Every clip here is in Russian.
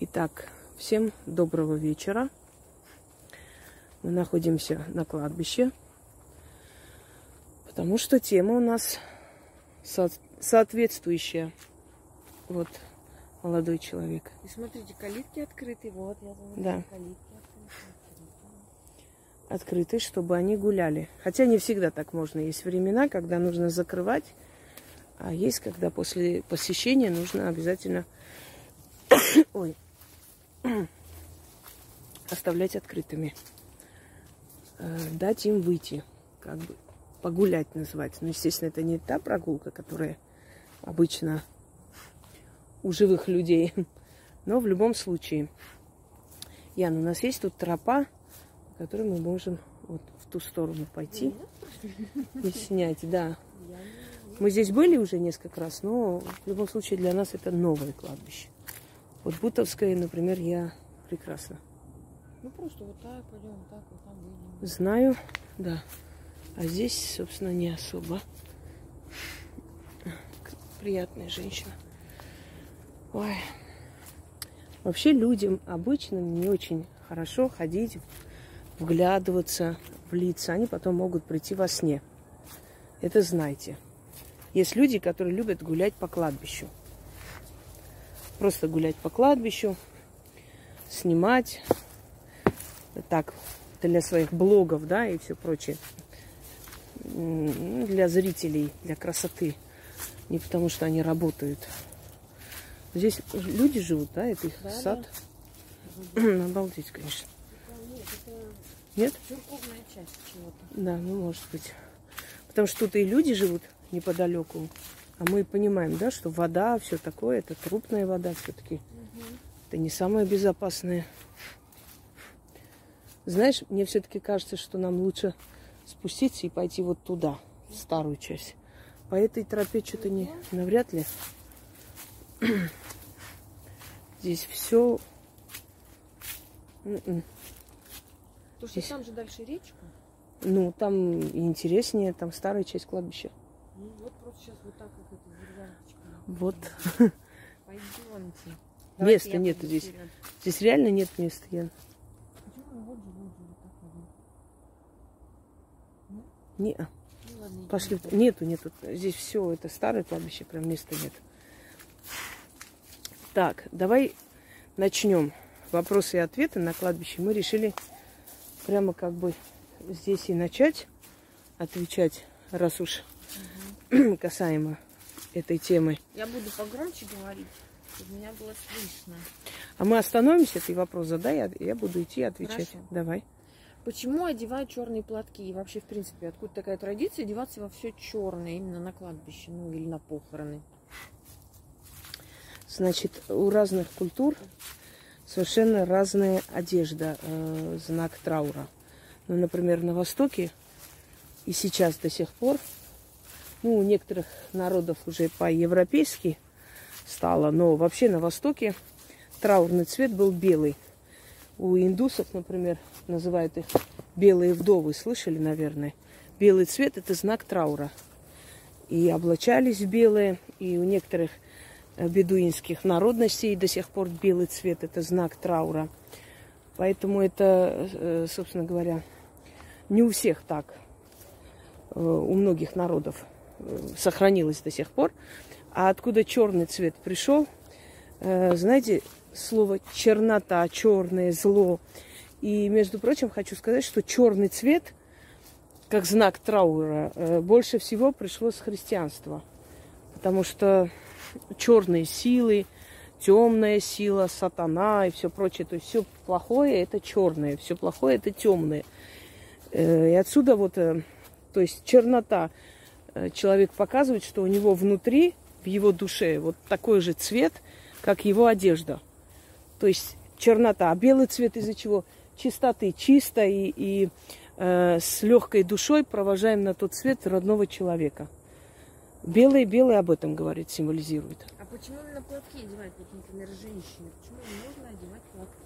Итак, всем доброго вечера. Мы находимся на кладбище, потому что тема у нас со- соответствующая. Вот молодой человек. И смотрите, калитки открыты. Вот, я говорю, Да. калитки открыты. Открыты, чтобы они гуляли. Хотя не всегда так можно. Есть времена, когда нужно закрывать, а есть, когда после посещения нужно обязательно ой, оставлять открытыми. Э, Дать им выйти, как бы погулять называется. Но, естественно, это не та прогулка, которая обычно у живых людей. Но в любом случае. Ян, у нас есть тут тропа, по которой мы можем вот в ту сторону пойти и снять, да. Мы здесь были уже несколько раз, но в любом случае для нас это новое кладбище. Вот Бутовское, например, я прекрасно Ну просто вот так пойдем, вот так вот там выйдем. знаю, да. А здесь, собственно, не особо. Приятная женщина. Ой. Вообще людям обычным не очень хорошо ходить, вглядываться в лица. Они потом могут прийти во сне. Это знайте. Есть люди, которые любят гулять по кладбищу. Просто гулять по кладбищу, снимать. Так, для своих блогов, да, и все прочее. Для зрителей, для красоты. Не потому, что они работают. Здесь люди живут, да, это их Да, сад. Обалдеть, конечно. Нет, это Нет? церковная часть чего-то. Да, ну может быть. Потому что тут и люди живут неподалеку. А мы понимаем, да, что вода, все такое, это трупная вода все-таки. Это не самое безопасное. Знаешь, мне все-таки кажется, что нам лучше спуститься и пойти вот туда, в старую часть. По этой тропе что-то не навряд ли. Здесь все. Потому что Здесь- там же дальше речка. Ну, там интереснее, там старая часть кладбища. Ну вот просто сейчас вот так вот это зервяночка. Вот. Пойдемте. Места нету здесь. Здесь реально нет места, Ян. Почему вот же, вот же, вот так пойдем. Не, Ну ладно, идем. пошли. Нету, нету. Здесь все, это старое кладбище, прям места нет. Так, давай начнем. Вопросы и ответы на кладбище. Мы решили прямо как бы здесь и начать отвечать, раз уж касаемо этой темы. Я буду погромче говорить, чтобы меня было слышно. А мы остановимся, ты вопрос задай, я, я буду идти отвечать. Хорошо. Давай. Почему одевают черные платки? И вообще, в принципе, откуда такая традиция одеваться во все черное именно на кладбище, ну или на похороны? Значит, у разных культур совершенно разная одежда, э, знак траура. Ну, например, на Востоке и сейчас до сих пор, ну, у некоторых народов уже по-европейски стало, но вообще на Востоке траурный цвет был белый. У индусов, например, называют их белые вдовы, слышали, наверное. Белый цвет – это знак траура. И облачались в белое, и у некоторых бедуинских народностей до сих пор белый цвет – это знак траура. Поэтому это, э, собственно говоря, не у всех так, э, у многих народов сохранилось до сих пор. А откуда черный цвет пришел, э, знаете, слово чернота, черное, зло. И, между прочим, хочу сказать, что черный цвет, как знак траура, э, больше всего пришло с христианства. Потому что черные силы, темная сила, сатана и все прочее. То есть все плохое это черное, все плохое это темное. Э, И отсюда вот, то есть чернота. Э, Человек показывает, что у него внутри, в его душе, вот такой же цвет, как его одежда. То есть чернота. А белый цвет из-за чего? Чистоты. Чисто и, и э, с легкой душой провожаем на тот цвет родного человека. Белый-белый об этом говорит, символизирует. А почему именно платки одевают, вот, например, женщины? Почему не можно одевать платки?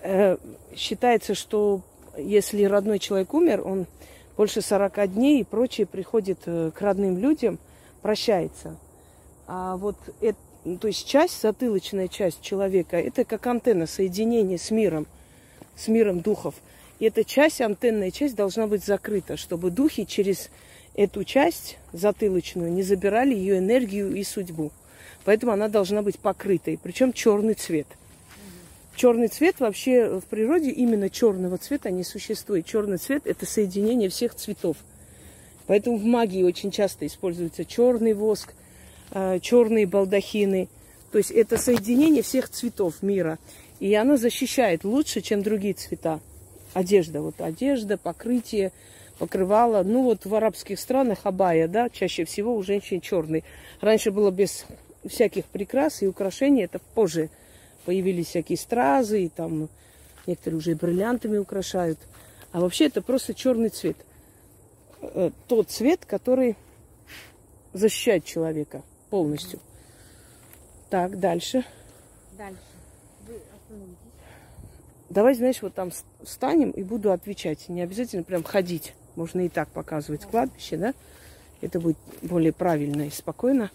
Э, считается, что если родной человек умер, он больше 40 дней и прочее приходит э, к родным людям, прощается. А вот эт- ну, то есть часть, затылочная часть человека, это как антенна соединения с миром, с миром духов. И эта часть, антенная часть должна быть закрыта, чтобы духи через эту часть затылочную не забирали ее энергию и судьбу. Поэтому она должна быть покрытой, причем черный цвет. Черный цвет вообще в природе именно черного цвета не существует. Черный цвет это соединение всех цветов. Поэтому в магии очень часто используется черный воск, а, черные балдахины. То есть это соединение всех цветов мира. И оно защищает лучше, чем другие цвета. Одежда, вот одежда, покрытие, покрывало. Ну вот в арабских странах абая, да, чаще всего у женщин черный. Раньше было без всяких прикрас и украшений, это позже появились всякие стразы, и там некоторые уже бриллиантами украшают. А вообще это просто черный цвет. Э, тот цвет, который защищает человека полностью. Так, дальше. Дальше. Вы остановитесь. Давай, знаешь, вот там встанем и буду отвечать. Не обязательно прям ходить. Можно и так показывать кладбище, да? Это будет более правильно и спокойно.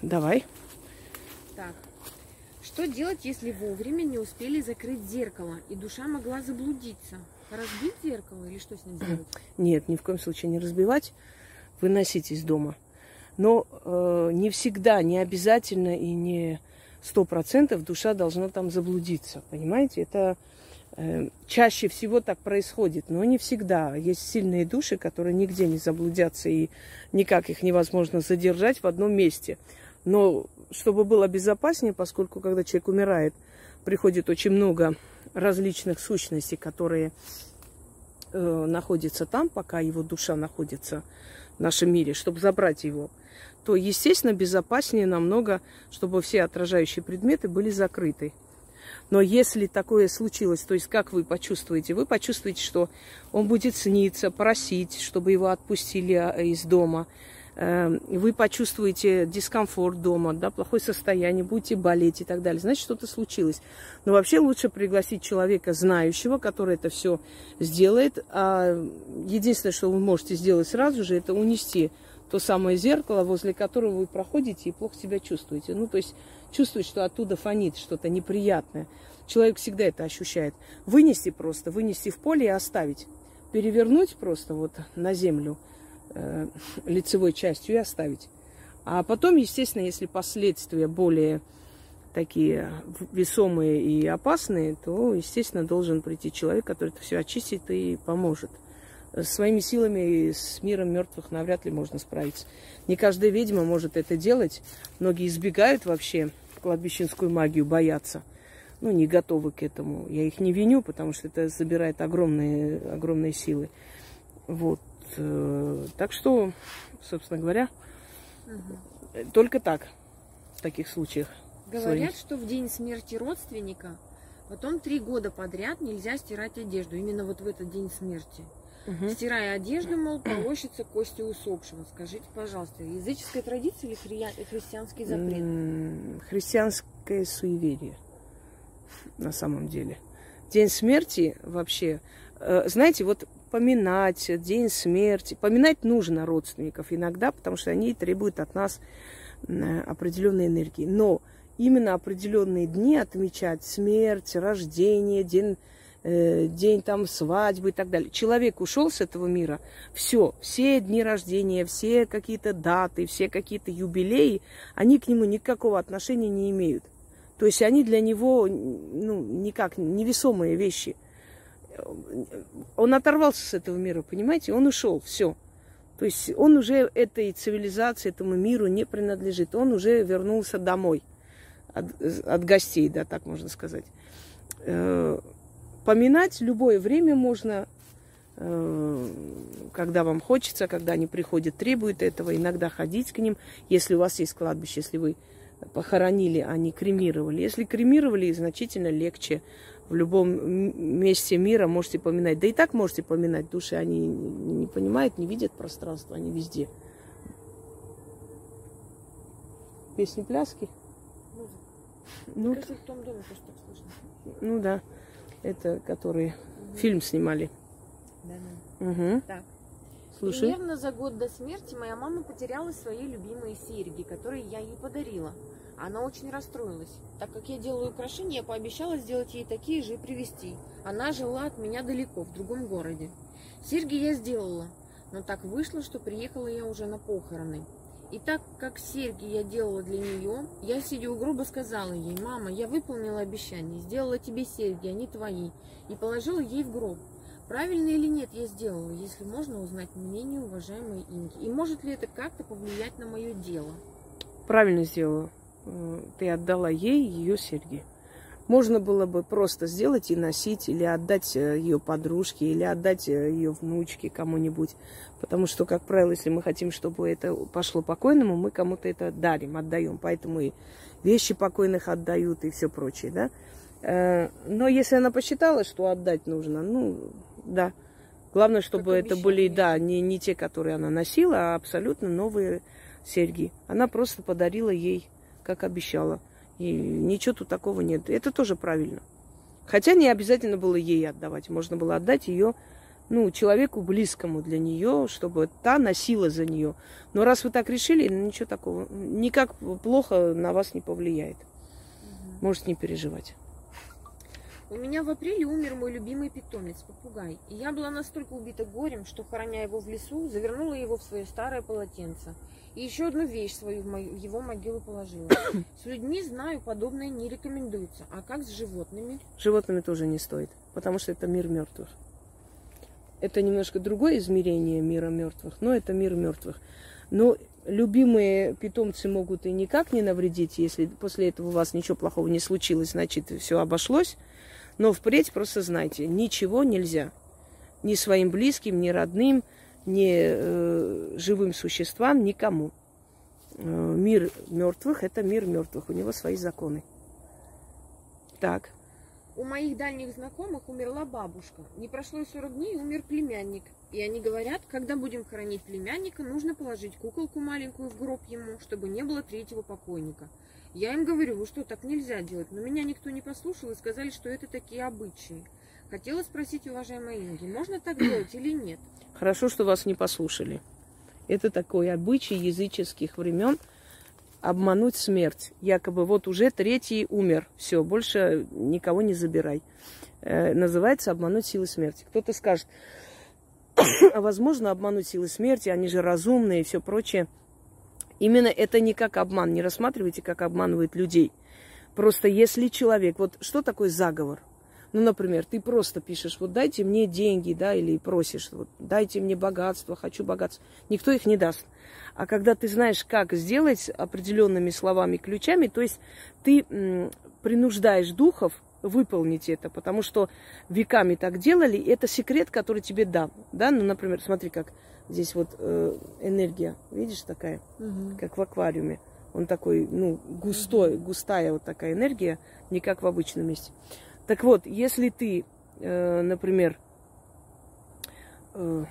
Давай. Что делать, если вовремя не успели закрыть зеркало, и душа могла заблудиться? Разбить зеркало или что с ним делать? Нет, ни в коем случае не разбивать. Выносить из дома. Но э, не всегда, не обязательно и не сто процентов душа должна там заблудиться. Понимаете? Это э, чаще всего так происходит, но не всегда. Есть сильные души, которые нигде не заблудятся и никак их невозможно задержать в одном месте. Но чтобы было безопаснее, поскольку когда человек умирает, приходит очень много различных сущностей, которые э, находятся там, пока его душа находится в нашем мире, чтобы забрать его, то, естественно, безопаснее намного, чтобы все отражающие предметы были закрыты. Но если такое случилось, то есть как вы почувствуете? Вы почувствуете, что он будет сниться, просить, чтобы его отпустили а, из дома – вы почувствуете дискомфорт дома, да, плохое состояние, будете болеть и так далее. Значит, что-то случилось. Но вообще лучше пригласить человека знающего, который это все сделает. А единственное, что вы можете сделать сразу же, это унести то самое зеркало, возле которого вы проходите и плохо себя чувствуете. Ну, то есть чувствуете, что оттуда фонит что-то неприятное. Человек всегда это ощущает. Вынести просто, вынести в поле и оставить. Перевернуть просто вот на землю – э, лицевой частью и оставить. А потом, естественно, если последствия более такие весомые и опасные, то, естественно, должен прийти человек, который это все очистит и поможет. Своими силами и с миром мертвых навряд ли можно справиться. Не каждая ведьма может это делать. Многие избегают вообще кладбищенскую магию, боятся. Ну, не готовы к этому. Я их не виню, потому что это забирает огромные, огромные силы. Вот. Э, так что, собственно говоря, угу. только так в таких случаях. Говорят, что в день смерти родственника потом три года подряд нельзя стирать одежду. Именно вот в этот день смерти. Угу. Стирая одежду, мол, полощется кости усопшего. Скажите, пожалуйста, языческая традиция или хри... христианский запрет? Христианское суеверие на самом деле. День смерти вообще, э, знаете, вот поминать день смерти. Поминать нужно родственников иногда, потому что они требуют от нас определенной энергии. Но именно определенные дни отмечать смерть, рождение, день, э, день там свадьбы и так далее. Человек ушел с этого мира, все, все дни рождения, все какие-то даты, все какие-то юбилеи, они к нему никакого отношения не имеют. То есть они для него ну, никак невесомые вещи – он оторвался с этого мира, понимаете? Он ушел, все. То есть он уже этой цивилизации, этому миру не принадлежит. Он уже вернулся домой от, от гостей, да, так можно сказать. Э, поминать любое время можно, э, когда вам хочется, когда они приходят, требуют этого, иногда ходить к ним, если у вас есть кладбище, если вы похоронили, а не кремировали. Если кремировали, значительно легче в любом месте мира можете поминать. Да и так можете поминать. Души, они не понимают, не видят пространство, они везде. Песни, пляски? Ну, в том доме просто так слышно. Ну да, это которые угу. фильм снимали. Да, да. Угу. Так. Слушай. Примерно за год до смерти моя мама потеряла свои любимые серьги, которые я ей подарила. Она очень расстроилась. Так как я делаю украшения, я пообещала сделать ей такие же и привезти. Она жила от меня далеко, в другом городе. Серьги я сделала, но так вышло, что приехала я уже на похороны. И так как серьги я делала для нее, я, сидя у гроба, сказала ей, «Мама, я выполнила обещание, сделала тебе серьги, они твои», и положила ей в гроб. Правильно или нет я сделала, если можно узнать мнение уважаемой Инги? И может ли это как-то повлиять на мое дело? Правильно сделала. Ты отдала ей ее серьги. Можно было бы просто сделать и носить, или отдать э, ее подружке, или отдать э, ее внучке кому-нибудь. Потому что, как правило, если мы хотим, чтобы это пошло покойному, мы кому-то это дарим, отдаем. Поэтому и вещи покойных отдают и все прочее, да. Э, Но если она посчитала, что отдать нужно, ну, да. Главное, чтобы это были, да, не, не те, которые она носила, а абсолютно новые серьги. Она просто подарила ей, как обещала. И ничего тут такого нет. Это тоже правильно. Хотя не обязательно было ей отдавать. Можно было отдать ее ну, человеку близкому для нее, чтобы та носила за нее. Но раз вы так решили, ничего такого, никак плохо на вас не повлияет. Можете не переживать. У меня в апреле умер мой любимый питомец, попугай. И я была настолько убита горем, что, хороня его в лесу, завернула его в свое старое полотенце. И еще одну вещь свою в, мою, в его могилу положила. С людьми, знаю, подобное не рекомендуется. А как с животными? С животными тоже не стоит, потому что это мир мертвых. Это немножко другое измерение мира мертвых, но это мир мертвых. Но любимые питомцы могут и никак не навредить, если после этого у вас ничего плохого не случилось, значит, все обошлось. Но впредь просто знайте, ничего нельзя. Ни своим близким, ни родным, ни э, живым существам, никому. Э, мир мертвых – это мир мертвых, у него свои законы. Так, У моих дальних знакомых умерла бабушка. Не прошло и 40 дней, умер племянник. И они говорят, когда будем хоронить племянника, нужно положить куколку маленькую в гроб ему, чтобы не было третьего покойника. Я им говорю, вы что, так нельзя делать? Но меня никто не послушал и сказали, что это такие обычаи. Хотела спросить, уважаемая Инги, можно так делать или нет? Хорошо, что вас не послушали. Это такой обычай языческих времен обмануть смерть. Якобы вот уже третий умер. Все, больше никого не забирай. Э, называется обмануть силы смерти. Кто-то скажет, а возможно обмануть силы смерти, они же разумные и все прочее. Именно это не как обман. Не рассматривайте, как обманывают людей. Просто если человек... Вот что такое заговор? Ну, например, ты просто пишешь, вот дайте мне деньги, да, или просишь, вот дайте мне богатство, хочу богатство. Никто их не даст. А когда ты знаешь, как сделать определенными словами, ключами, то есть ты принуждаешь духов выполнить это, потому что веками так делали, и это секрет, который тебе дам, да, ну, например, смотри, как здесь вот э, энергия, видишь, такая, как в аквариуме, он такой, ну, густой, густая вот такая энергия, не как в обычном месте. Так вот, если ты, э, например, э,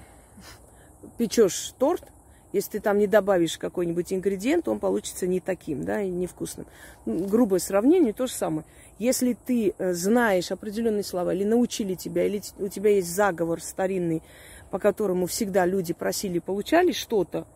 печешь торт, если ты там не добавишь какой-нибудь ингредиент, он получится не таким, да, и невкусным. Грубое сравнение, то же самое. Если ты э, знаешь определенные слова, или научили тебя, или у тебя есть заговор старинный, по которому всегда люди просили, получали что-то,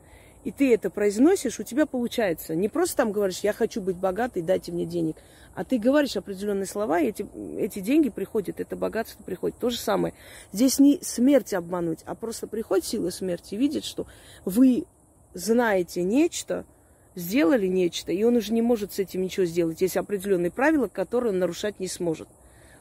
и ты это произносишь, у тебя получается. Не просто там говоришь, я хочу быть богатой, дайте мне денег. А ты говоришь определенные слова, и эти, эти деньги приходят, это богатство приходит. То же самое. Здесь не смерть обмануть, а просто приходит сила смерти, видит, что вы знаете нечто, сделали нечто, и он уже не может с этим ничего сделать. Есть определенные правила, которые он нарушать не сможет.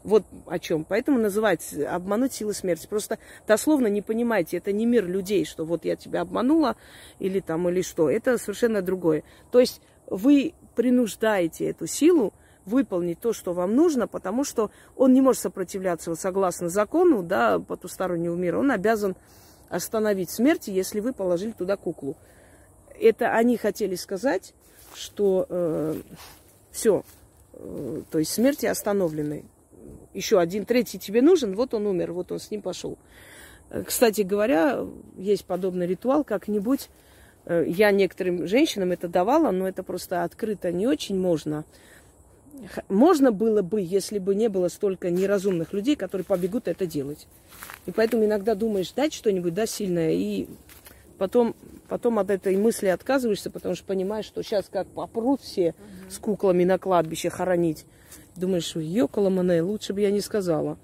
Вот о чем. Поэтому называется обмануть силы смерти. Просто дословно не понимайте, это не мир людей, что вот я тебя обманула или там, или что. Это совершенно другое. То есть вы принуждаете эту силу выполнить то, что вам нужно, потому что он не может сопротивляться согласно закону, да, потустороннего мира. Он обязан остановить смерть, если вы положили туда куклу. Это они хотели сказать, что все, то есть смерти остановлены. Еще один, третий тебе нужен, вот он умер, вот он с ним пошел. Э, Кстати говоря, есть подобный ритуал, как-нибудь э, я некоторым женщинам это давала, но это просто открыто не очень можно. Можно было бы, если бы не было столько неразумных людей, которые побегут это делать. И поэтому иногда думаешь, дать что-нибудь, да, сильное, и потом, потом от этой мысли отказываешься, потому что понимаешь, что сейчас как попрут все с куклами на кладбище хоронить. Думаешь, ёкала мане, лучше бы я не сказала.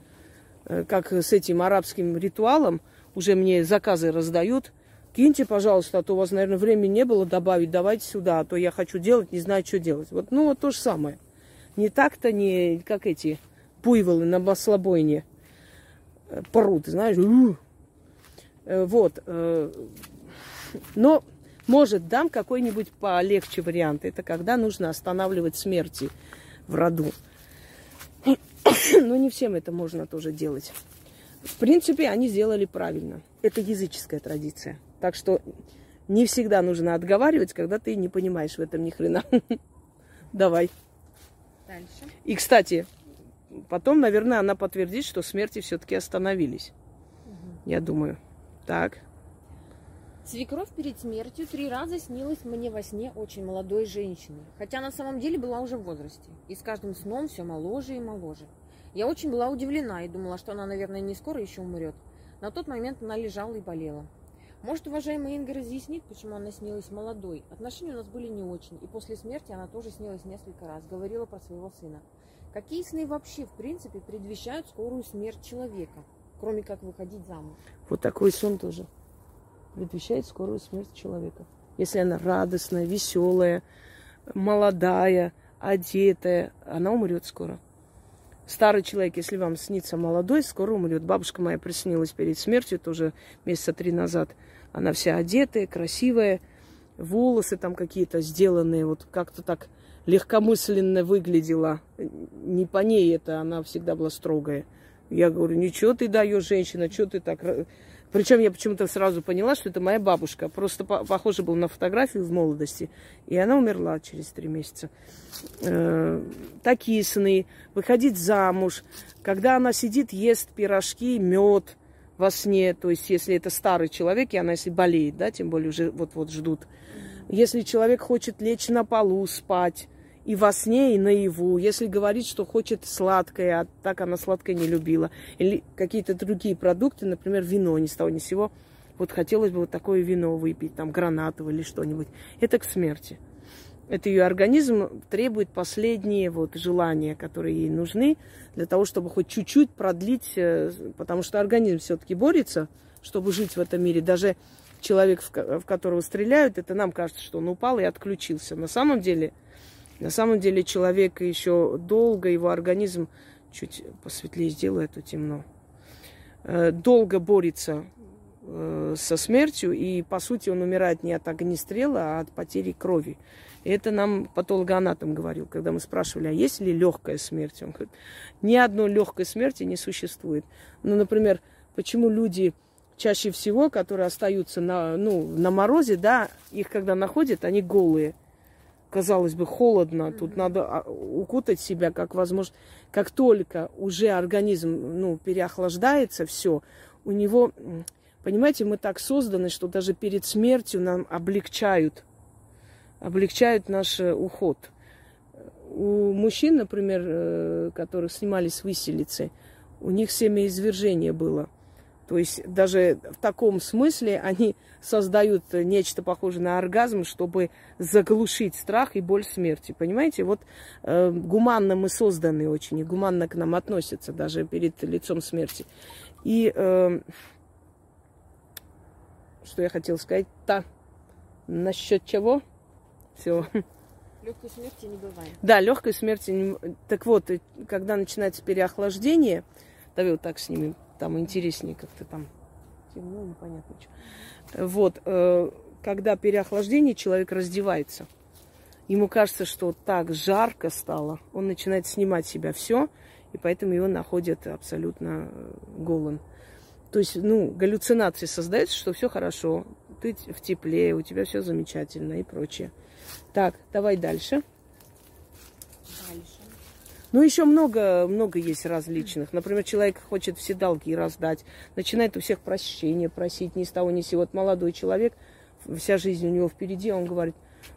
Э, как с этим арабским ритуалом, уже мне заказы раздают. Киньте, пожалуйста, а то у вас, наверное, времени не было добавить, давайте сюда, а то я хочу делать, не знаю, что делать. Вот, ну, вот то же самое. Не так-то, не как эти буйволы на баслобойне э, прут, знаешь. Э, вот. Но, может, дам какой-нибудь полегче вариант. Это когда нужно останавливать смерти в роду. Но не всем это можно тоже делать. В принципе, они сделали правильно. Это языческая традиция. Так что не всегда нужно отговаривать, когда ты не понимаешь в этом ни хрена. Давай. Дальше. И, кстати, потом, наверное, она подтвердит, что смерти все-таки остановились. Угу. Я думаю. Так. Свекровь перед смертью три раза снилась мне во сне очень молодой женщиной, хотя на самом деле была уже в возрасте, и с каждым сном все моложе и моложе. Я очень была удивлена и думала, что она, наверное, не скоро еще умрет. На тот момент она лежала и болела. Может, уважаемая Инга разъяснит, почему она снилась молодой. Отношения у нас были не очень, и после смерти она тоже снилась несколько раз, говорила про своего сына. Какие сны вообще, в принципе, предвещают скорую смерть человека, кроме как выходить замуж? Вот такой сон тоже предвещает скорую смерть человека. Если она радостная, веселая, молодая, одетая, она умрет скоро. Старый человек, если вам снится молодой, скоро умрет. Бабушка моя приснилась перед смертью, тоже месяца три назад. Она вся одетая, красивая, волосы там какие-то сделанные, вот как-то так легкомысленно выглядела. Не по ней это, она всегда была строгая. Я говорю, ничего ты даешь, женщина, что ты так причем я почему-то сразу поняла, что это моя бабушка. Просто по похоже был на фотографию в молодости. И она умерла через три месяца. Э такие сны. Выходить замуж. Когда она сидит, ест пирожки, мед во сне. То есть, если это старый человек, и она если болеет, да, тем более уже вот-вот ждут. Если человек хочет лечь на полу, спать, и во сне, и наяву. Если говорит, что хочет сладкое, а так она сладкое не любила. Или какие-то другие продукты, например, вино ни с того ни с сего. Вот хотелось бы вот такое вино выпить, там гранатовое или что-нибудь. Это к смерти. Это ее организм требует последние вот желания, которые ей нужны, для того, чтобы хоть чуть-чуть продлить, э, потому что организм все-таки борется, чтобы жить в этом мире. Даже человек, в которого стреляют, это нам кажется, что он упал и отключился. На самом деле на самом деле человек еще долго, его организм, чуть посветлее сделаю, это темно, э, долго борется э, со смертью, и по сути он умирает не от огнестрела, а от потери крови. И это нам патологоанатом говорил, когда мы спрашивали, а есть ли легкая смерть? Он говорит, ни одной легкой смерти не существует. Ну, например, почему люди чаще всего, которые остаются на, ну, на морозе, да, их когда находят, они голые казалось бы, холодно, тут надо а, укутать себя как возможно. Как только уже организм ну, переохлаждается, все, у него, понимаете, мы так созданы, что даже перед смертью нам облегчают, облегчают наш э, уход. У мужчин, например, э, которых снимали с виселицы, у них семяизвержение было – то есть даже в таком смысле они создают нечто похожее на оргазм, чтобы заглушить страх и боль смерти. Понимаете, вот э, гуманно мы созданы очень, и гуманно к нам относятся даже перед лицом смерти. И э, что я хотела сказать? Та, насчет чего? Все. Легкой смерти не бывает. Да, легкой смерти не... Так вот, когда начинается переохлаждение, давай вот так снимем там интереснее как-то там темно, непонятно что. Вот, э, когда переохлаждение, человек раздевается. Ему кажется, что так жарко стало, он начинает снимать себя все, и поэтому его находят абсолютно э, голым. То есть, ну, галлюцинации создаются, что все хорошо, ты в тепле, у тебя все замечательно и прочее. Так, давай дальше. Дальше. Ну, еще много, много есть различных. Например, человек хочет все долги раздать, начинает у всех прощения просить ни с того ни с сего. Вот молодой человек, вся жизнь у него впереди, он говорит,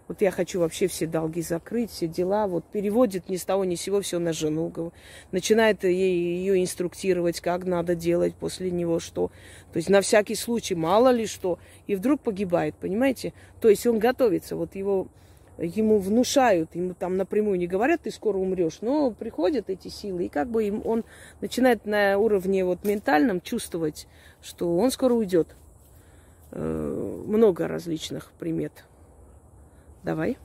Вот я хочу вообще все долги закрыть, все дела. Вот переводит ни с того ни с сего все на жену. Начинает ей, ее инструктировать, как надо делать после него что. То есть на всякий случай, мало ли что. И вдруг погибает, понимаете? То есть он готовится. Вот его, ему внушают, ему там напрямую не говорят, ты скоро умрешь. Но приходят эти силы, и как бы им, он начинает на уровне вот ментальном чувствовать, что он скоро уйдет. Э, много различных примет. Давай.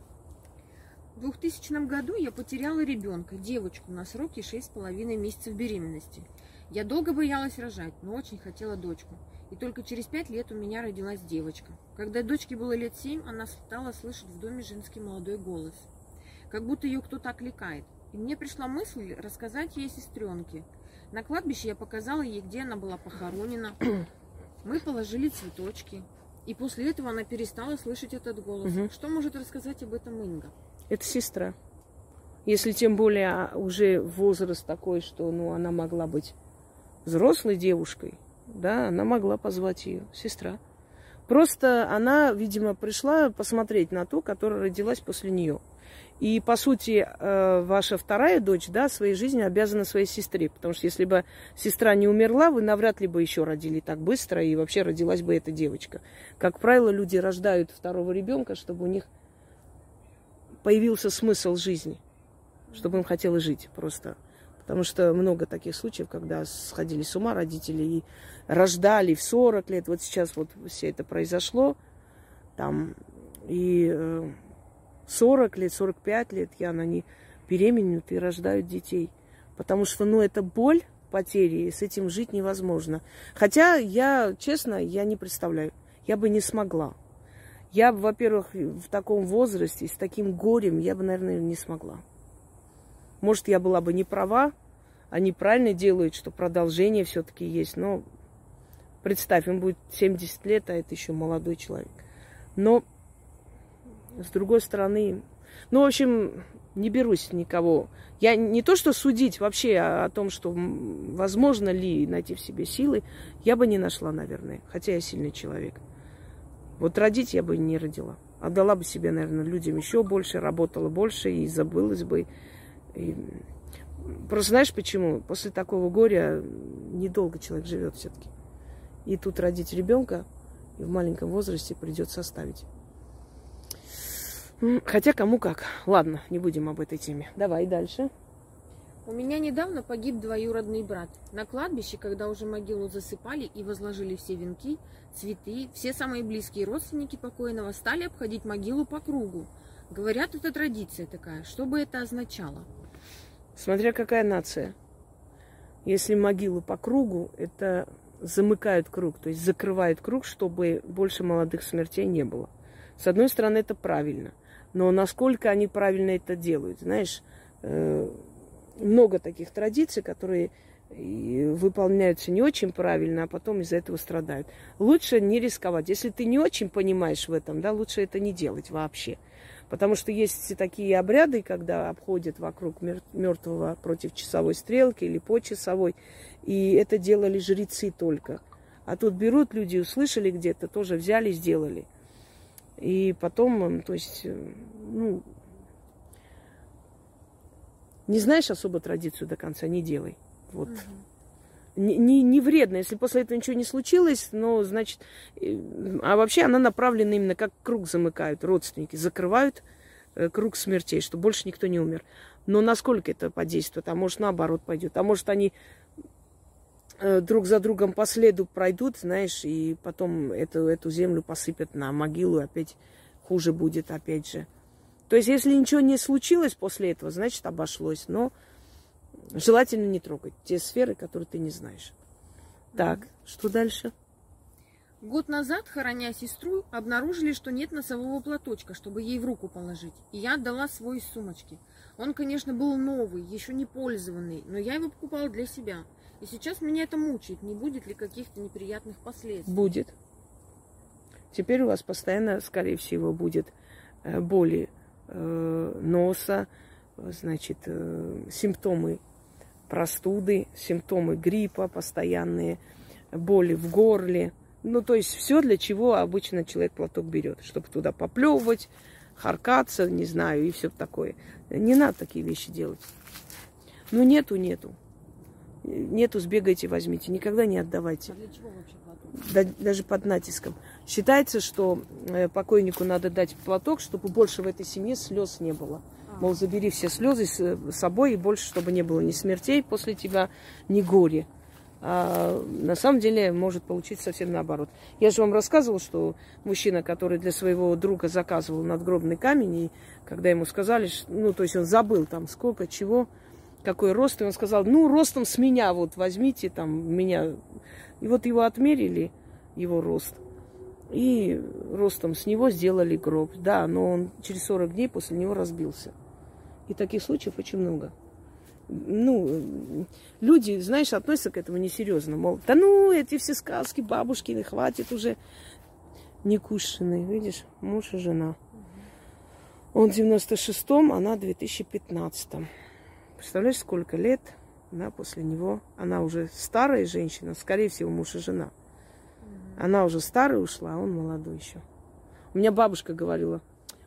В 2000 году я потеряла ребенка, девочку на сроке 6,5 месяцев беременности. Я долго боялась рожать, но очень хотела дочку. И только через пять лет у меня родилась девочка. Когда дочке было лет семь, она стала слышать в доме женский молодой голос. Как будто ее кто-то окликает. И мне пришла мысль рассказать ей сестренке. На кладбище я показала ей, где она была похоронена. Мы положили цветочки. И после этого она перестала слышать этот голос. Угу. Что может рассказать об этом Инга? Это сестра. Если тем более а, уже возраст такой, что ну, она могла быть взрослой девушкой, да, она могла позвать ее, сестра. Просто она, видимо, пришла посмотреть на ту, которая родилась после нее. И, по сути, э, ваша вторая дочь, да, своей жизнью обязана своей сестре. Потому что если бы сестра не умерла, вы навряд ли бы еще родили так быстро, и вообще родилась бы эта девочка. Как правило, люди рождают второго ребенка, чтобы у них появился смысл жизни, чтобы им хотелось жить просто. Потому что много таких случаев, когда сходили с ума родители и рождали в 40 лет. Вот сейчас вот все это произошло. Там, и э, 40 лет, 45 лет, я на они беременеют и рождают детей. Потому что, ну, это боль потери, и с этим жить невозможно. Хотя я, честно, я не представляю. Я бы не смогла. Я, во-первых, в таком возрасте, с таким горем, я бы, наверное, не смогла. Может, я была бы не права, они правильно делают, что продолжение все-таки есть. Но представь, им будет 70 лет, а это еще молодой человек. Но, с другой стороны, ну, в общем, не берусь никого. Я не то, что судить вообще о том, что возможно ли найти в себе силы, я бы не нашла, наверное, хотя я сильный человек. Вот родить я бы не родила. Отдала бы себе, наверное, людям еще больше, работала больше и забылась бы. И... Просто знаешь почему? После такого горя недолго человек живет все-таки. И тут родить ребенка и в маленьком возрасте придется оставить. Хотя кому как. Ладно, не будем об этой теме. Давай дальше. У меня недавно погиб двоюродный брат. На кладбище, когда уже могилу засыпали и возложили все венки, цветы, все самые близкие родственники покойного стали обходить могилу по кругу. Говорят, это традиция такая. Что бы это означало? Смотря какая нация. Если могилу по кругу, это замыкают круг, то есть закрывают круг, чтобы больше молодых смертей не было. С одной стороны, это правильно. Но насколько они правильно это делают? Знаешь, э, много таких традиций, которые выполняются не очень правильно, а потом из-за этого страдают. Лучше не рисковать. Если ты не очень понимаешь в этом, да, лучше это не делать вообще. Потому что есть такие обряды, когда обходят вокруг мертвого против часовой стрелки или по часовой, и это делали жрецы только. А тут берут люди, услышали где-то, тоже взяли, сделали. И потом, то есть, ну, не знаешь особо традицию до конца, не делай. Вот. Угу. Не, не, не вредно, если после этого ничего не случилось, но значит, а вообще она направлена именно как круг замыкают родственники, закрывают э, круг смертей, что больше никто не умер. Но насколько это подействует, а может наоборот пойдет, а может они э, друг за другом по следу пройдут, знаешь, и потом эту, эту землю посыпят на могилу, опять хуже будет, опять же. То есть, если ничего не случилось после этого, значит, обошлось. Но желательно не трогать те сферы, которые ты не знаешь. Так, mm-hmm. что дальше? Год назад, хороня сестру, обнаружили, что нет носового платочка, чтобы ей в руку положить. И я отдала свой из сумочки. Он, конечно, был новый, еще не пользованный, но я его покупала для себя. И сейчас меня это мучает. Не будет ли каких-то неприятных последствий? Будет. Теперь у вас постоянно, скорее всего, будет э, боли Э, носа, значит, э, симптомы простуды, симптомы гриппа постоянные, боли в горле. Ну, то есть все, для чего обычно человек платок берет, чтобы туда поплевывать, харкаться, не знаю, и все такое. Не надо такие вещи делать. Ну, нету, нету. Нету, сбегайте, возьмите. Никогда не отдавайте. А для чего вообще платок? Да- даже под натиском. Считается, что э, покойнику надо дать платок, чтобы больше в этой семье слез не было. Мол, забери все слезы с э, собой, и больше, чтобы не было ни смертей после тебя, ни горе. А на самом деле может получиться совсем наоборот. Я же вам рассказывала, что мужчина, который для своего друга заказывал надгробный камень, и когда ему сказали, ну, то есть он забыл там сколько, чего, какой рост, и он сказал, ну, ростом с меня вот возьмите там меня. И вот его отмерили, его рост, и ростом с него сделали гроб. Да, но он через 40 дней после него разбился. И таких случаев очень много. Ну, люди, знаешь, относятся к этому несерьезно. Мол, да ну, эти все сказки бабушкины, хватит уже. Не кушанные, видишь, муж и жена. Он в 96-м, она в 2015-м. Представляешь, сколько лет да, после него. Она уже старая женщина, скорее всего, муж и жена. Она уже старая ушла, а он молодой еще. У меня бабушка говорила,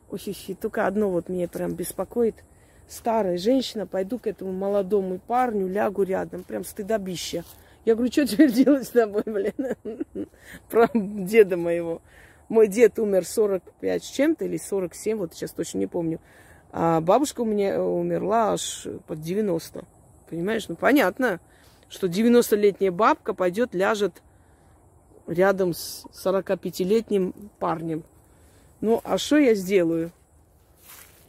ой, хи только одно вот меня прям беспокоит. Старая женщина, пойду к этому молодому парню, лягу рядом, прям стыдобище. Я говорю, что теперь делать с тобой, блин? Про деда моего. Мой дед умер 45 с чем-то или 47, вот сейчас точно не помню. А бабушка у меня умерла аж под 90. Понимаешь? Ну, понятно, что 90-летняя бабка пойдет, ляжет рядом с 45-летним парнем. Ну, а что я сделаю?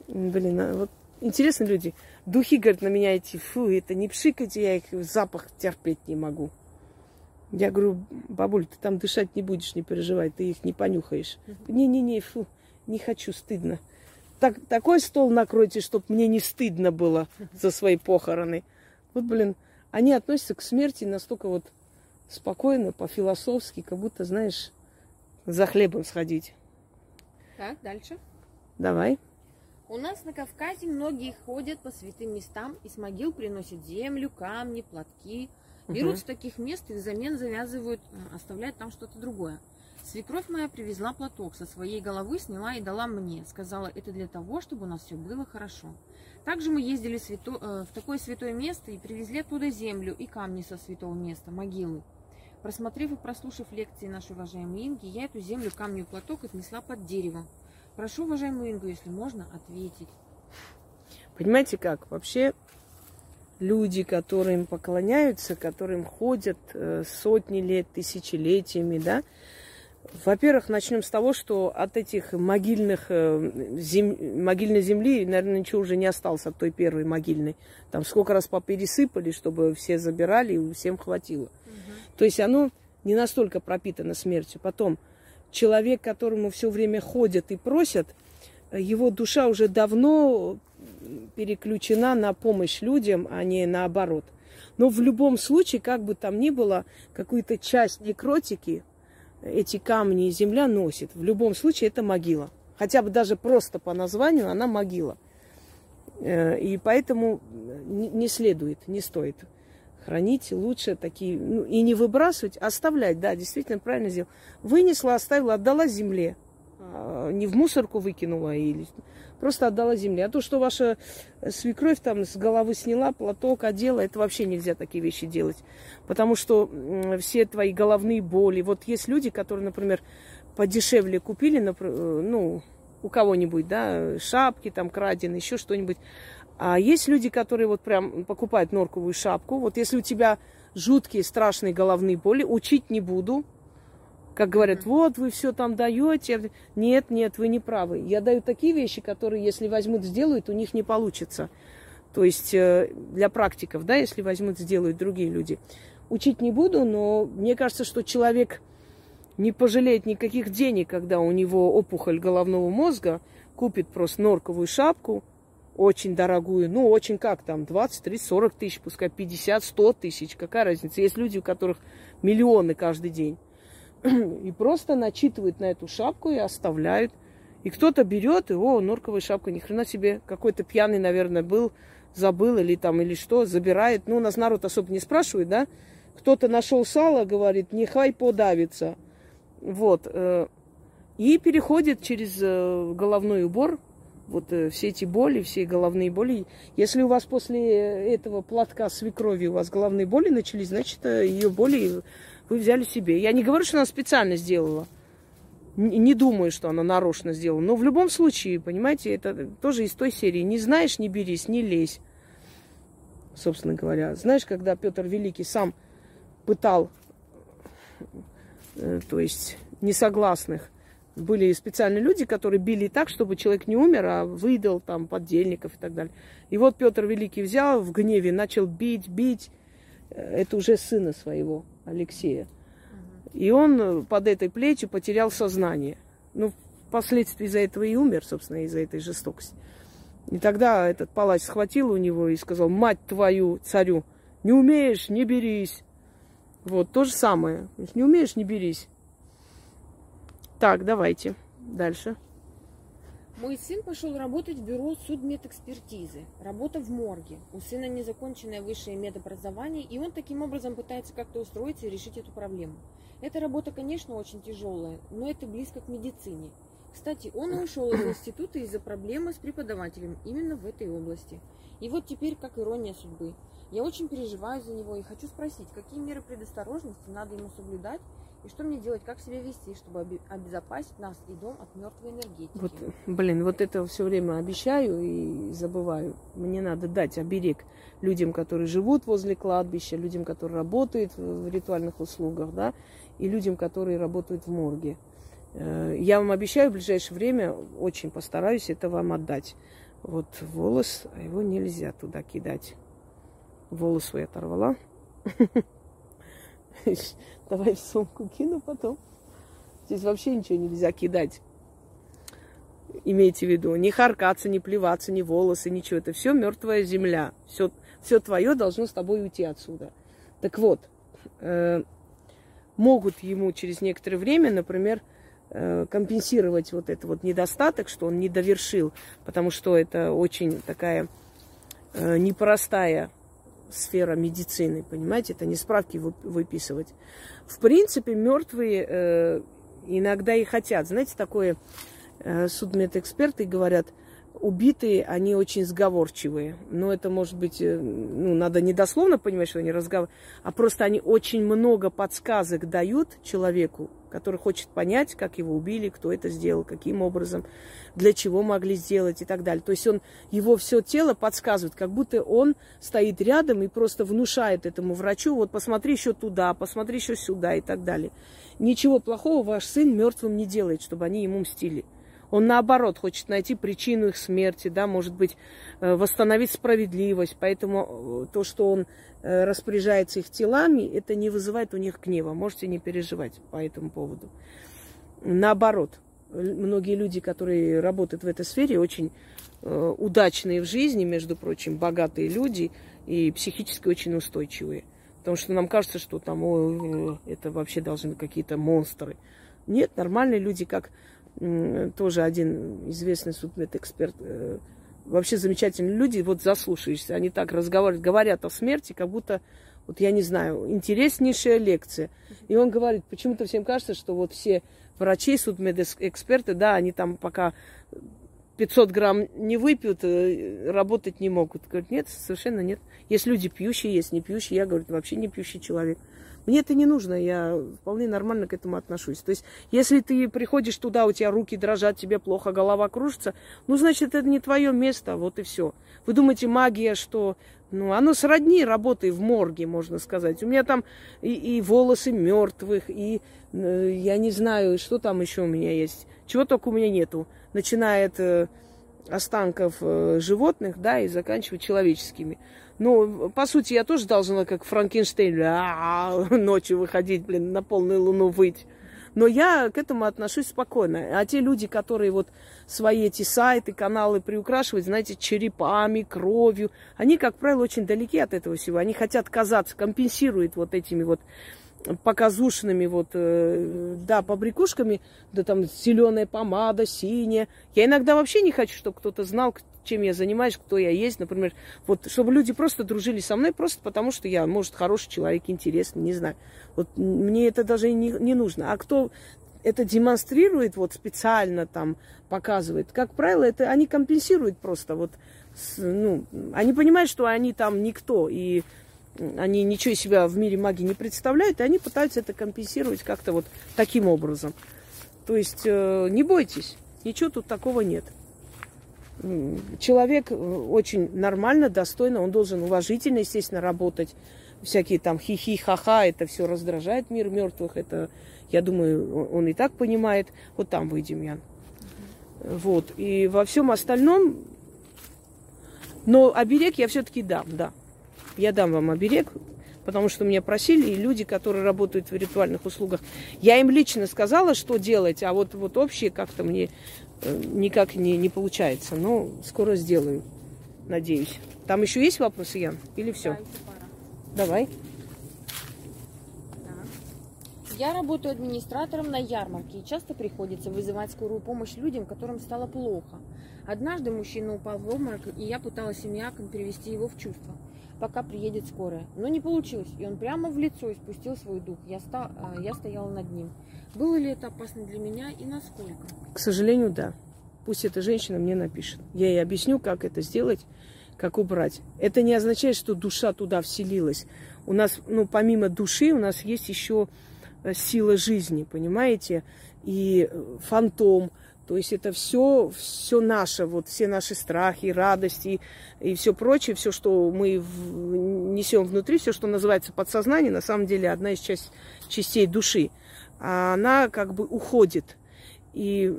Блин, а вот интересно люди. Духи, говорят, на меня эти, фу, это не пшикайте, я их запах терпеть не могу. Я говорю, бабуль, ты там дышать не будешь, не переживай, ты их не понюхаешь. Не-не-не, фу, не хочу, стыдно. Так, такой стол накройте, чтобы мне не стыдно было за свои похороны. Вот, блин, они относятся к смерти настолько вот спокойно, по-философски, как будто, знаешь, за хлебом сходить. Так, дальше. Давай. У нас на Кавказе многие ходят по святым местам и с могил приносят землю, камни, платки. Берут Мгм. с таких мест и взамен завязывают, э, оставляют там что-то другое. Свекровь моя привезла платок, со своей головы сняла и дала мне. Сказала, это для того, чтобы у нас все было хорошо. Также мы ездили свято- э, в такое святое место и привезли оттуда землю и камни со святого места, могилы. Просмотрев и прослушав лекции нашей уважаемой Инги, я эту землю, камню и платок отнесла под дерево. Прошу уважаемую Ингу, если можно, ответить. Понимаете как? Вообще люди, которым поклоняются, которым ходят э, сотни лет, тысячелетиями, да, во-первых, начнем с того, что от этих могильных э, зем... могильной земли, наверное, ничего уже не осталось от той первой могильной. Там сколько раз попересыпали, чтобы все забирали и всем хватило. То есть оно не настолько пропитано смертью. Потом человек, которому все время ходят и просят, э, его душа уже давно переключена на помощь людям, а не наоборот. Но в любом случае, как бы там ни было, какую-то часть некротики эти камни и земля носит. В любом случае это могила. Хотя бы даже просто по названию она могила. Э, И поэтому не следует, не стоит хранить лучше такие, ну, и не выбрасывать, а оставлять, да, действительно правильно сделал. Вынесла, оставила, отдала земле. А, Не в мусорку выкинула или просто отдала земле. А то, что ваша свекровь там с головы сняла, платок одела, это вообще нельзя такие вещи делать. Потому что все твои головные боли. Вот есть люди, которые, например, подешевле купили, э, ну, у кого-нибудь, да, шапки там краденые, еще что-нибудь. А есть люди, которые вот прям покупают норковую шапку. Вот если у тебя жуткие, страшные головные боли, учить не буду. Как говорят, вот вы все там даете. Нет, нет, вы не правы. Я даю такие вещи, которые, если возьмут, сделают, у них не получится. То есть э, для практиков, да, если возьмут, сделают другие люди. Учить не буду, но мне кажется, что человек не пожалеет никаких денег, когда у него опухоль головного мозга, купит просто норковую шапку, очень дорогую, ну, очень как там, 20, 30, 40 тысяч, пускай 50, 100 тысяч, какая разница. Есть люди, у которых миллионы каждый день. И просто начитывают на эту шапку и оставляют. И кто-то берет, и, о, норковая шапка, ни хрена себе, какой-то пьяный, наверное, был, забыл или там, или что, забирает. Ну, у нас народ особо не спрашивает, да? Кто-то нашел сало, говорит, нехай подавится. Вот. э, И переходит через э, головной убор Вот э, все эти боли, все головные боли. Если у вас после этого платка свекрови у вас головные боли начались, значит, э, ее боли вы взяли себе. Я не говорю, что она специально сделала. Не думаю, что она нарочно сделала. Но в любом случае, понимаете, это тоже из той серии. Не знаешь, не берись, не лезь. Собственно говоря. Знаешь, когда Петр Великий сам пытал, э, то есть несогласных, были специальные люди, которые били так, чтобы человек не умер, а выдал там поддельников и так далее. И вот Петр Великий взял в гневе, начал бить, бить. Это уже сына своего, Алексея. И он под этой плетью потерял сознание. Ну, впоследствии из-за этого и умер, собственно, из-за этой жестокости. И тогда этот палач схватил у него и сказал, мать твою, царю, не умеешь, не берись. Вот, то же самое. Не умеешь, не берись. Так, давайте. Дальше. Мой сын пошел работать в бюро судмедэкспертизы. Работа в морге. У сына незаконченное высшее медобразование, и он таким образом пытается как-то устроиться и решить эту проблему. Эта работа, конечно, очень тяжелая, но это близко к медицине. Кстати, он ушел из института из-за проблемы с преподавателем именно в этой области. И вот теперь, как ирония судьбы, я очень переживаю за него и хочу спросить, какие меры предосторожности надо ему соблюдать, и что мне делать, как себя вести, чтобы обезопасить нас и дом от мертвой энергетики? Вот, блин, вот это все время обещаю и забываю. Мне надо дать оберег людям, которые живут возле кладбища, людям, которые работают в ритуальных услугах, да, и людям, которые работают в морге. Э, я вам обещаю, в ближайшее время очень постараюсь это вам отдать. Вот волос, а его нельзя туда кидать. Волос свой оторвала. Давай в сумку кину потом. Здесь вообще ничего нельзя кидать. Имейте в виду, не харкаться, не плеваться, не волосы, ничего. Это все мертвая земля. Все, все твое должно с тобой уйти отсюда. Так вот, э, могут ему через некоторое время, например, э, компенсировать вот этот вот недостаток, что он не довершил, потому что это очень такая э, непростая сфера медицины, понимаете, это не справки выписывать. В принципе, мертвые э, иногда и хотят. Знаете, такое э, судмедэксперты говорят, убитые, они очень сговорчивые. Но это может быть, э, ну, надо не дословно понимать, что они разговаривают, а просто они очень много подсказок дают человеку, который хочет понять, как его убили, кто это сделал, каким образом, для чего могли сделать и так далее. То есть он, его все тело подсказывает, как будто он стоит рядом и просто внушает этому врачу, вот посмотри еще туда, посмотри еще сюда и так далее. Ничего плохого ваш сын мертвым не делает, чтобы они ему мстили. Он наоборот хочет найти причину их смерти, да, может быть, э, восстановить справедливость. Поэтому э, то, что он э, распоряжается их телами, это не вызывает у них гнева. Можете не переживать по этому поводу. Наоборот, многие люди, которые работают в этой сфере, очень удачные в жизни, между прочим, богатые люди и психически очень устойчивые. Потому что нам кажется, что там о, это вообще должны какие-то монстры. Нет, нормальные люди, как тоже один известный судмедэксперт, э, вообще замечательные люди, вот заслушаешься, они так разговаривают, говорят о смерти, как будто, вот я не знаю, интереснейшая лекция. И он говорит, почему-то всем кажется, что вот все врачи, судмедэксперты, да, они там пока 500 грамм не выпьют, э, работать не могут. Говорит, нет, совершенно нет. Есть люди пьющие, есть не пьющие. Я, говорю, вообще не пьющий человек. Мне это не нужно, я вполне нормально к этому отношусь. То есть, если ты приходишь туда, у тебя руки дрожат, тебе плохо, голова кружится, ну, значит, это не твое место, вот и все. Вы думаете, магия, что... Ну, оно сродни работы в морге, можно сказать. У меня там и, и волосы мертвых, и э, я не знаю, что там еще у меня есть. Чего только у меня нету. Начиная от э, останков э, животных, да, и заканчивая человеческими. Ну, по сути, я тоже должна, как Франкенштейн, ночью выходить, блин, на полную луну выть. Но я к этому отношусь спокойно. А те люди, которые вот свои эти сайты, каналы приукрашивают, знаете, черепами, кровью, они, как правило, очень далеки от этого всего. Они хотят казаться, компенсируют вот этими вот показушными вот, э, да, побрякушками, да там зеленая помада, синяя. Я иногда вообще не хочу, чтобы кто-то знал, чем я занимаюсь, кто я есть, например, вот, чтобы люди просто дружили со мной, просто потому что я, может, хороший человек, интересный, не знаю. Вот мне это даже не, не нужно. А кто это демонстрирует вот специально там показывает. Как правило, это они компенсируют просто вот, ну, они понимают, что они там никто и они ничего из себя в мире магии не представляют, и они пытаются это компенсировать как-то вот таким образом. То есть э, не бойтесь, ничего тут такого нет. Человек э, очень нормально, достойно, он должен уважительно, естественно, работать. Всякие там хихи, ха-ха, это все раздражает мир мертвых. Это, я думаю, он и так понимает. Вот там выйдем, Ян. Вот. И во всем остальном, но оберег я все-таки дам, да. Я дам вам оберег, потому что меня просили и люди, которые работают в ритуальных услугах. Я им лично сказала, что делать, а вот, вот общее как-то мне э, никак не, не получается. Но скоро сделаю, надеюсь. Там еще есть вопросы, Ян? Или все? Давай. Я работаю администратором на ярмарке и часто приходится вызывать скорую помощь людям, которым стало плохо. Однажды мужчина упал в обморок, и я пыталась семьяком перевести его в чувство пока приедет скорая. Но не получилось, и он прямо в лицо испустил свой дух. Я, ста, а, я стояла над ним. Было ли это опасно для меня и насколько? К сожалению, да. Пусть эта женщина мне напишет. Я ей объясню, как это сделать, как убрать. Это не означает, что душа туда вселилась. У нас, ну, помимо души, у нас есть еще э, сила жизни, понимаете? И э, фантом, то есть это все, все наше, вот все наши страхи, радости и все прочее, все, что мы несем внутри, все, что называется подсознание, на самом деле одна из часть, частей души. А она как бы уходит. И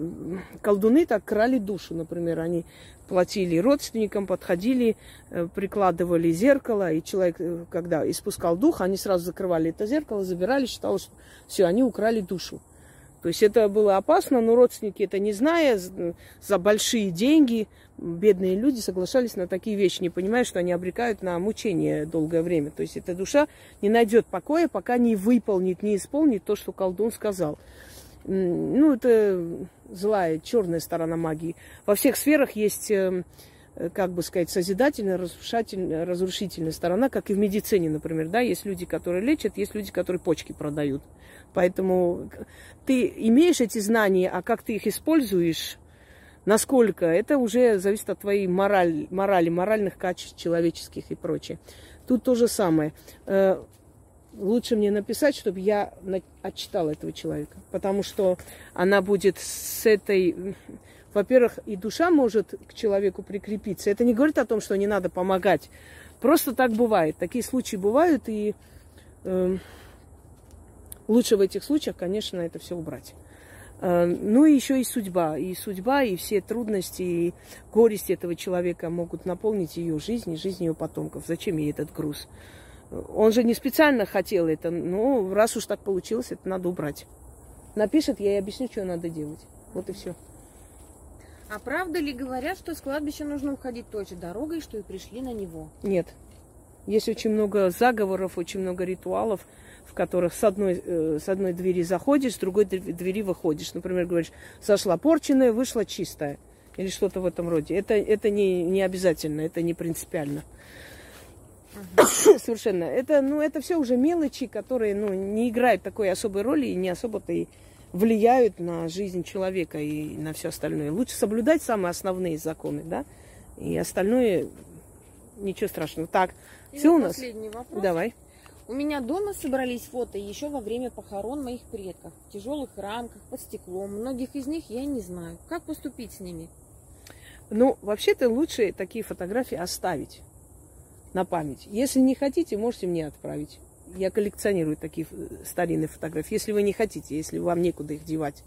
колдуны так крали душу, например, они платили родственникам, подходили, э, прикладывали зеркало, и человек, э, когда испускал дух, они сразу закрывали это зеркало, забирали, считалось, что все, они украли душу. То есть это было опасно, но родственники это не зная, за большие деньги бедные люди соглашались на такие вещи, не понимая, что они обрекают на мучение долгое время. То есть эта душа не найдет покоя, пока не выполнит, не исполнит то, что колдун сказал. Ну, это злая, черная сторона магии. Во всех сферах есть эм, как бы сказать, созидательная, разрушительная, разрушительная сторона, как и в медицине, например, да, есть люди, которые лечат, есть люди, которые почки продают. Поэтому ты имеешь эти знания, а как ты их используешь, насколько, это уже зависит от твоей морали, морали моральных качеств человеческих и прочее. Тут то же самое. Э, лучше мне написать, чтобы я отчитала этого человека, потому что она будет с этой во-первых, и душа может к человеку прикрепиться. Это не говорит о том, что не надо помогать. Просто так бывает. Такие случаи бывают, и э, лучше в этих случаях, конечно, это все убрать. Э, ну и еще и судьба. И судьба, и все трудности, и горести этого человека могут наполнить ее жизнь и жизнь ее потомков. Зачем ей этот груз? Он же не специально хотел это, но раз уж так получилось, это надо убрать. Напишет, я ей объясню, что надо делать. Вот и все. А правда ли говорят, что с кладбища нужно уходить той же дорогой, что и пришли на него? Нет. Есть очень много заговоров, очень много ритуалов, в которых с одной, э, с одной двери заходишь, с другой двери выходишь. Например, говоришь, зашла порченная, вышла чистая. Или что-то в этом роде. Это, это не, не обязательно, это не принципиально. Совершенно. Это, ну, это все уже мелочи, которые ну, не играют такой особой роли и не особо-то и влияют на жизнь человека и на все остальное. Лучше соблюдать самые основные законы, да, и остальное ничего страшного. Так, и все у нас. Последний вопрос. Давай. У меня дома собрались фото еще во время похорон моих предков. В тяжелых рамках, под стеклом. Многих из них я не знаю. Как поступить с ними? Ну, вообще-то лучше такие фотографии оставить на память. Если не хотите, можете мне отправить. Я коллекционирую такие э, старинные фотографии. Если вы не хотите, если вам некуда их девать.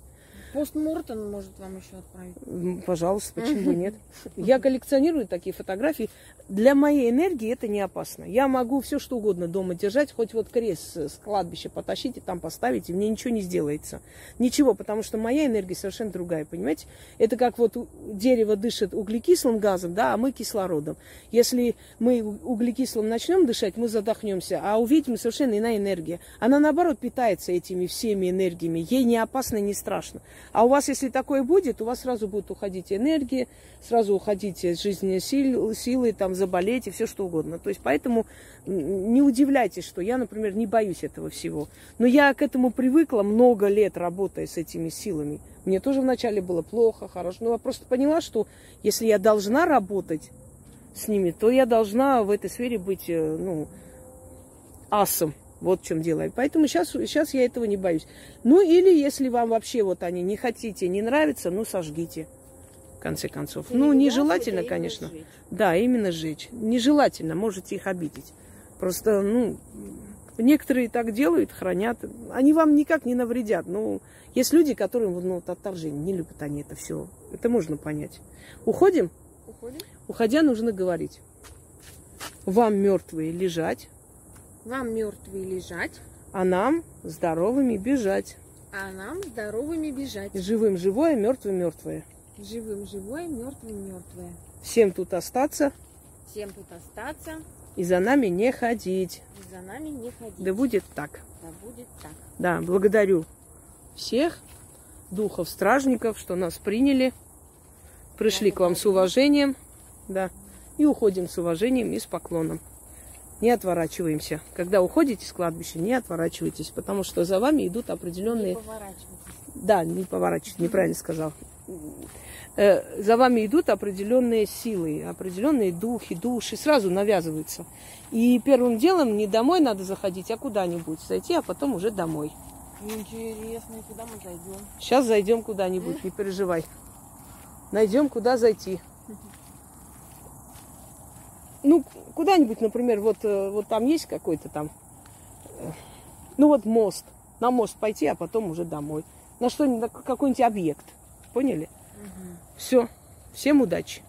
Постмортон может вам еще отправить. Пожалуйста, почему бы нет? Я коллекционирую такие фотографии. Для моей энергии это не опасно. Я могу все что угодно дома держать, хоть вот крест с кладбища потащить и там поставить, и мне ничего не сделается. Ничего, потому что моя энергия совершенно другая, понимаете? Это как вот дерево дышит углекислым газом, да, а мы кислородом. Если мы углекислым начнем дышать, мы задохнемся, а у ведьмы совершенно иная энергия. Она наоборот питается этими всеми энергиями. Ей не опасно, не страшно. А у вас, если такое будет, у вас сразу будет уходить энергия, сразу уходить жизненные силы, силы там заболеть и все что угодно. То есть поэтому не удивляйтесь, что я, например, не боюсь этого всего. Но я к этому привыкла много лет, работая с этими силами. Мне тоже вначале было плохо, хорошо. Но я просто поняла, что если я должна работать с ними, то я должна в этой сфере быть, э, ну, асом. Вот в чем дело. Поэтому сейчас, сейчас я этого не боюсь. Ну или если вам вообще вот они не хотите, не нравятся, ну сожгите. В конце концов. Или ну, не нежелательно, а именно конечно. сжечь. Да, именно сжечь. Нежелательно, можете их обидеть. Просто, ну, некоторые так делают, хранят. Они вам никак не навредят. Ну, есть люди, которым ну, вот отторжение, не любят они это все. Это можно понять. Уходим? Уходим. Уходя нужно говорить. Вам мертвые лежать, Вам мертвые лежать, а нам здоровыми бежать. а нам здоровыми бежать. Живым живое, мертвым мертвое. Живым живое, мертвым мертвое. Всем тут остаться Всем тут остаться и за нами не ходить. и за нами не ходить. Да будет так. Да будет так. Да, благодарю всех духов стражников, что нас приняли. Пришли к вам с уважением. Да. И уходим с уважением и с поклоном. Не отворачиваемся. Когда уходите с кладбища, не отворачивайтесь, потому что за вами идут Не определенные поворачивайтесь. Да, не поворачивать, неправильно сказал. Э, За вами идут определенные силы, определенные духи, души, сразу навязываются. И первым делом не домой надо заходить, а куда-нибудь зайти, а потом уже домой. Интересно, куда мы зайдем? Сейчас зайдем куда-нибудь, не переживай. Найдем, куда зайти. Ну, куда-нибудь, например, вот, э, вот там есть какой-то там, э, ну вот мост. На мост пойти, а потом уже домой. На что-нибудь, на какой-нибудь объект. Поняли? Все. Всем удачи.